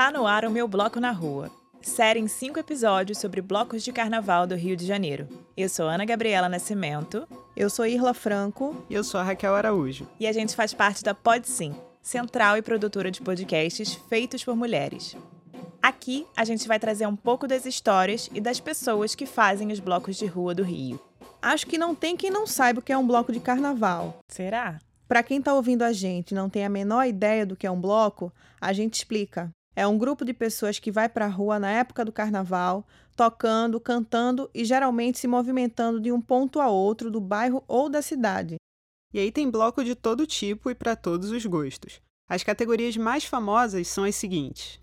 Tá no ar o meu Bloco na Rua, série em cinco episódios sobre blocos de carnaval do Rio de Janeiro. Eu sou Ana Gabriela Nascimento. Eu sou Irla Franco. E eu sou a Raquel Araújo. E a gente faz parte da Pod Sim, central e produtora de podcasts feitos por mulheres. Aqui a gente vai trazer um pouco das histórias e das pessoas que fazem os blocos de rua do Rio. Acho que não tem quem não saiba o que é um bloco de carnaval. Será? Para quem está ouvindo a gente e não tem a menor ideia do que é um bloco, a gente explica. É um grupo de pessoas que vai para a rua na época do carnaval, tocando, cantando e geralmente se movimentando de um ponto a outro do bairro ou da cidade. E aí tem bloco de todo tipo e para todos os gostos. As categorias mais famosas são as seguintes: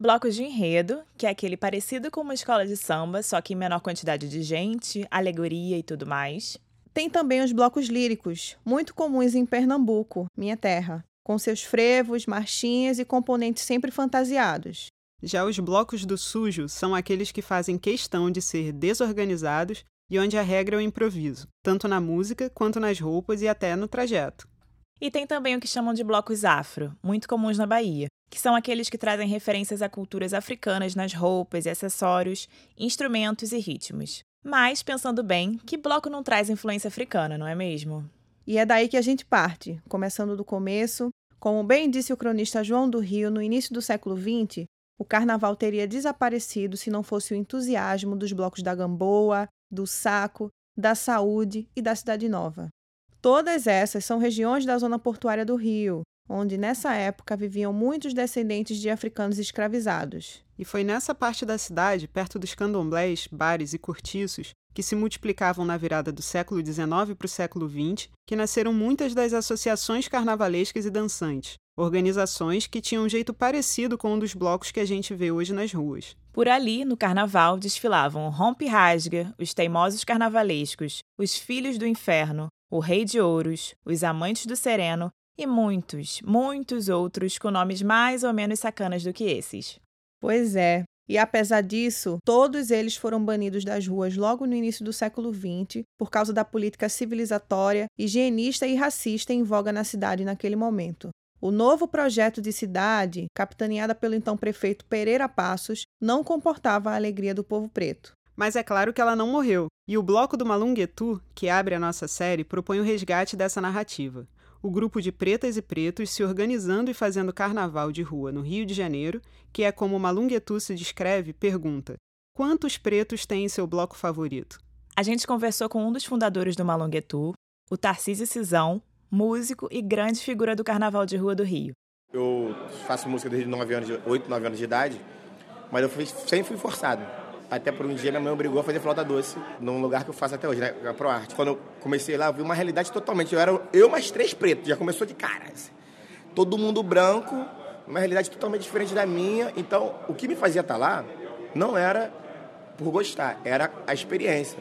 Blocos de enredo, que é aquele parecido com uma escola de samba, só que em menor quantidade de gente, alegoria e tudo mais. Tem também os blocos líricos, muito comuns em Pernambuco, minha terra, com seus frevos, marchinhas e componentes sempre fantasiados. Já os blocos do sujo são aqueles que fazem questão de ser desorganizados e onde a regra é o improviso, tanto na música quanto nas roupas e até no trajeto. E tem também o que chamam de blocos afro, muito comuns na Bahia, que são aqueles que trazem referências a culturas africanas nas roupas e acessórios, instrumentos e ritmos. Mas, pensando bem, que bloco não traz influência africana, não é mesmo? E é daí que a gente parte, começando do começo. Como bem disse o cronista João do Rio, no início do século XX, o carnaval teria desaparecido se não fosse o entusiasmo dos blocos da Gamboa, do Saco, da Saúde e da Cidade Nova. Todas essas são regiões da zona portuária do Rio, onde nessa época viviam muitos descendentes de africanos escravizados. E foi nessa parte da cidade, perto dos candomblés, bares e cortiços, que se multiplicavam na virada do século XIX para o século XX, que nasceram muitas das associações carnavalescas e dançantes, organizações que tinham um jeito parecido com um dos blocos que a gente vê hoje nas ruas. Por ali, no carnaval, desfilavam o Rompe Rasga, os Teimosos Carnavalescos, os Filhos do Inferno, o Rei de Ouros, os Amantes do Sereno e muitos, muitos outros com nomes mais ou menos sacanas do que esses. Pois é. E apesar disso, todos eles foram banidos das ruas logo no início do século XX por causa da política civilizatória, higienista e racista em voga na cidade naquele momento. O novo projeto de cidade, capitaneada pelo então prefeito Pereira Passos, não comportava a alegria do povo preto. Mas é claro que ela não morreu, e o bloco do Malunguetu, que abre a nossa série, propõe o resgate dessa narrativa o grupo de pretas e pretos se organizando e fazendo carnaval de rua no Rio de Janeiro, que é como Malunguetu se descreve, pergunta: quantos pretos têm seu bloco favorito? A gente conversou com um dos fundadores do Malunguetu, o Tarcísio Cisão, músico e grande figura do carnaval de rua do Rio. Eu faço música desde 9 anos, 8, 9 anos de idade, mas eu fui, sempre fui forçado. Até por um dia minha mãe obrigou a fazer flauta doce num lugar que eu faço até hoje, né? É Pro Arte. Quando eu comecei lá, eu vi uma realidade totalmente. Eu era eu mais três pretos, já começou de cara. Assim. Todo mundo branco, uma realidade totalmente diferente da minha. Então, o que me fazia estar lá não era por gostar, era a experiência.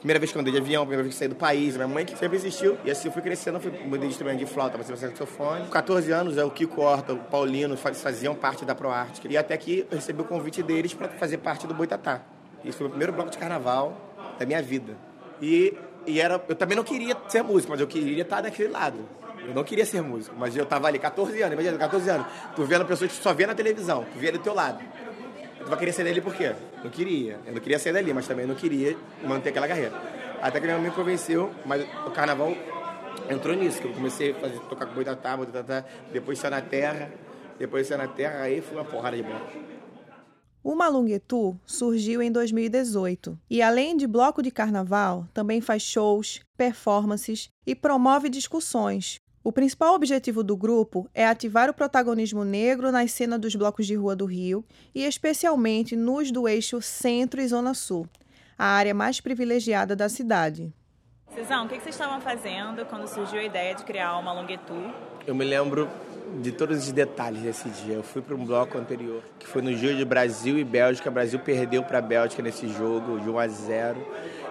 Primeira vez que eu andei de avião, primeira vez que saí do país, minha mãe que sempre existiu. E assim eu fui crescendo, fui mudei de instrumento de flauta, passei para saxofone. Com 14 anos, é o Kiko Horta, o Paulino faziam parte da ProArt. E até que eu recebi o convite deles para fazer parte do Boitatá. Isso foi o primeiro bloco de carnaval da minha vida. E, e era, eu também não queria ser músico, mas eu queria estar daquele lado. Eu não queria ser músico, mas eu tava ali, 14 anos, imagina, 14 anos. Tu vendo pessoas que só vê na televisão, tu vê do teu lado. Tu vai querer sair dali por quê? Não queria. Eu não queria sair dali, mas também não queria manter aquela carreira. Até que minha mãe me convenceu, mas o carnaval entrou nisso, que eu comecei a fazer, tocar com boitatá, boitatá, depois saiu na terra, depois saiu na terra, aí foi uma porrada de bloco. O Malunguetu surgiu em 2018 e, além de bloco de carnaval, também faz shows, performances e promove discussões. O principal objetivo do grupo é ativar o protagonismo negro na cena dos blocos de rua do Rio e, especialmente, nos do eixo Centro e Zona Sul, a área mais privilegiada da cidade. Cisão, o que vocês estavam fazendo quando surgiu a ideia de criar uma Longuetu? Eu me lembro de todos os detalhes desse dia. Eu fui para um bloco anterior, que foi no jogo de Brasil e Bélgica. O Brasil perdeu para a Bélgica nesse jogo, de 1 a 0.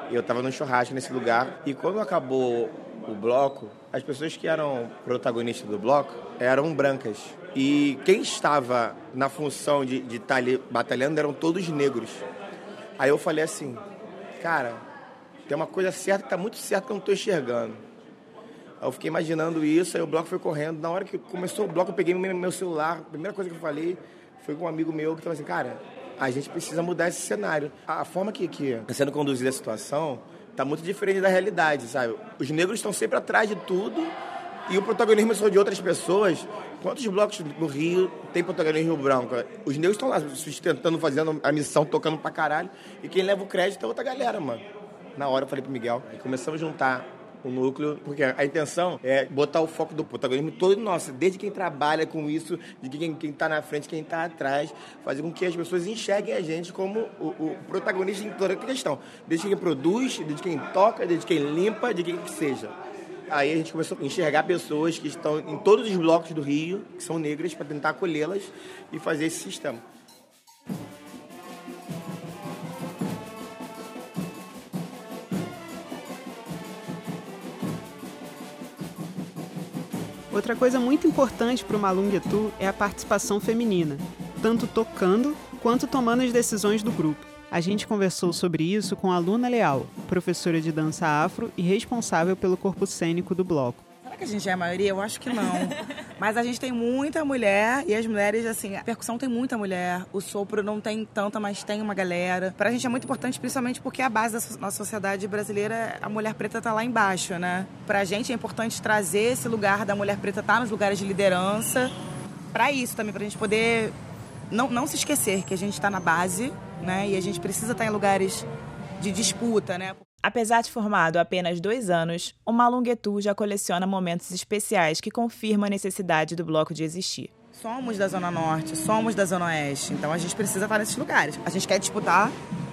E eu estava no churrasco nesse lugar. E quando acabou o bloco, as pessoas que eram protagonistas do bloco eram brancas. E quem estava na função de estar tá ali batalhando eram todos negros. Aí eu falei assim, cara, tem uma coisa certa que está muito certa que eu não estou enxergando. Aí eu fiquei imaginando isso, aí o bloco foi correndo. Na hora que começou o bloco, eu peguei meu celular, a primeira coisa que eu falei, foi com um amigo meu que falou assim, cara, a gente precisa mudar esse cenário. A forma que, que sendo conduzida a situação está muito diferente da realidade, sabe? Os negros estão sempre atrás de tudo e o protagonismo é só de outras pessoas. Quantos blocos no Rio tem protagonismo branco? Os negros estão lá sustentando, fazendo a missão, tocando pra caralho. E quem leva o crédito é outra galera, mano. Na hora eu falei pro Miguel, começamos a juntar o núcleo, porque a intenção é botar o foco do protagonismo todo nosso, desde quem trabalha com isso, de quem, quem tá na frente, quem tá atrás, fazer com que as pessoas enxerguem a gente como o, o protagonista em toda a questão. Desde quem produz, desde quem toca, desde quem limpa, de quem que seja. Aí a gente começou a enxergar pessoas que estão em todos os blocos do Rio, que são negras, para tentar acolhê-las e fazer esse sistema. Outra coisa muito importante para o Malunguetu é a participação feminina, tanto tocando quanto tomando as decisões do grupo. A gente conversou sobre isso com a Luna Leal, professora de dança afro e responsável pelo corpo cênico do bloco que a gente é a maioria? Eu acho que não. Mas a gente tem muita mulher e as mulheres, assim, a percussão tem muita mulher, o sopro não tem tanta, mas tem uma galera. Pra gente é muito importante, principalmente porque a base da nossa sociedade brasileira, a mulher preta tá lá embaixo, né? Pra gente é importante trazer esse lugar da mulher preta estar tá nos lugares de liderança. Pra isso também, pra gente poder não, não se esquecer que a gente está na base, né? E a gente precisa estar tá em lugares de disputa, né? Apesar de formado há apenas dois anos, o Malunguetu já coleciona momentos especiais que confirmam a necessidade do bloco de existir. Somos da Zona Norte, somos da Zona Oeste, então a gente precisa estar nesses lugares. A gente quer disputar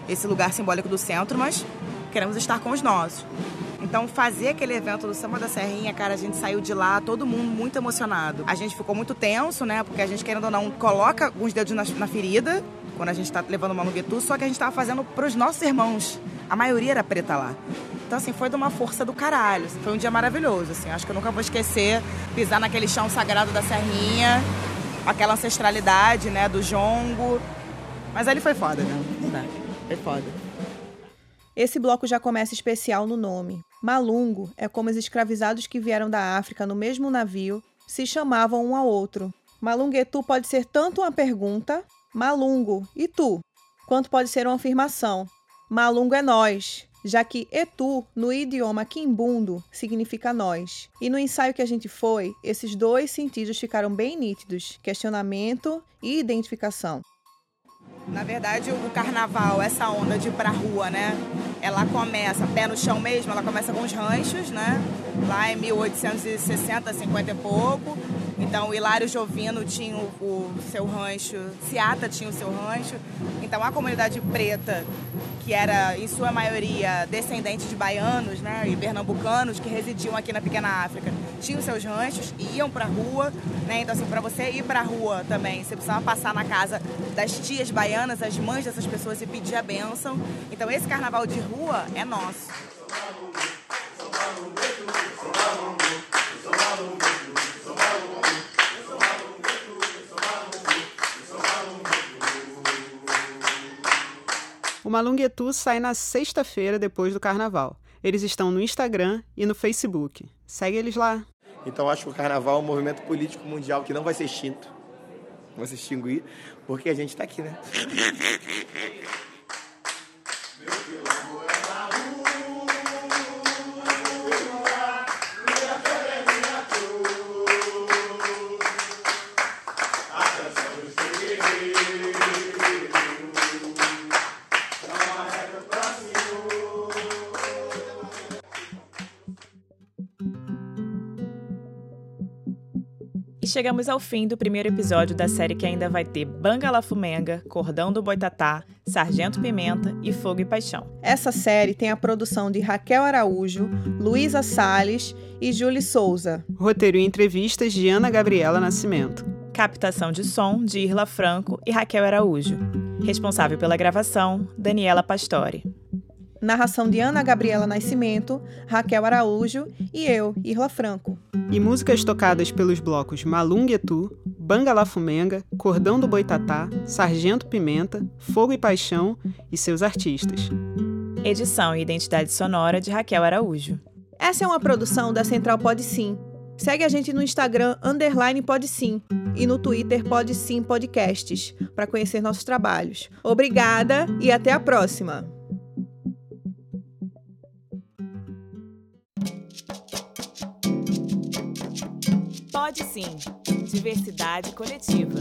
esse lugar simbólico do centro, mas queremos estar com os nossos. Então, fazer aquele evento do Samba da Serrinha, cara, a gente saiu de lá, todo mundo muito emocionado. A gente ficou muito tenso, né? Porque a gente, querendo ou não, coloca os dedos na, na ferida quando a gente tá levando uma Malunguetu, só que a gente tava fazendo pros nossos irmãos. A maioria era preta lá. Então, assim, foi de uma força do caralho. Foi um dia maravilhoso, assim. Acho que eu nunca vou esquecer pisar naquele chão sagrado da Serrinha, aquela ancestralidade, né, do jongo. Mas ali foi foda, né? Foi foda. Esse bloco já começa especial no nome. Malungo é como os escravizados que vieram da África no mesmo navio se chamavam um ao outro. Malunguetu pode ser tanto uma pergunta, Malungo, e tu? Quanto pode ser uma afirmação, Malungo é nós, já que Etu, no idioma quimbundo, significa nós. E no ensaio que a gente foi, esses dois sentidos ficaram bem nítidos: questionamento e identificação. Na verdade, o carnaval, essa onda de ir pra rua, né? Ela começa, pé no chão mesmo, ela começa com os ranchos, né? Lá em 1860, 50 e pouco. Então, o Hilário Jovino tinha o, o seu rancho, Seata tinha o seu rancho. Então, a comunidade preta, que era, em sua maioria, descendente de baianos né, e pernambucanos que residiam aqui na Pequena África, tinham seus ranchos e iam para a rua. Né? Então, assim, para você ir para a rua também, você precisava passar na casa das tias baianas, as mães dessas pessoas e pedir a bênção. Então, esse carnaval de rua é nosso. O Malunguetu sai na sexta-feira depois do carnaval. Eles estão no Instagram e no Facebook. Segue eles lá. Então acho que o carnaval é um movimento político mundial que não vai ser extinto, não vai se extinguir, porque a gente está aqui, né? Chegamos ao fim do primeiro episódio da série que ainda vai ter Banga Fumenga, Cordão do Boitatá, Sargento Pimenta e Fogo e Paixão. Essa série tem a produção de Raquel Araújo, Luísa Salles e Julie Souza. Roteiro e entrevistas de Ana Gabriela Nascimento. Captação de som de Irla Franco e Raquel Araújo. Responsável pela gravação, Daniela Pastore. Narração de Ana Gabriela Nascimento, Raquel Araújo e eu, Irla Franco. E músicas tocadas pelos blocos Malunguetu, Banga La Fumenga, Cordão do Boitatá, Sargento Pimenta, Fogo e Paixão e seus artistas. Edição e identidade sonora de Raquel Araújo. Essa é uma produção da Central Pod Sim, Segue a gente no Instagram, underline pode sim, e no Twitter pode sim podcasts, para conhecer nossos trabalhos. Obrigada e até a próxima! Sim. Diversidade coletiva.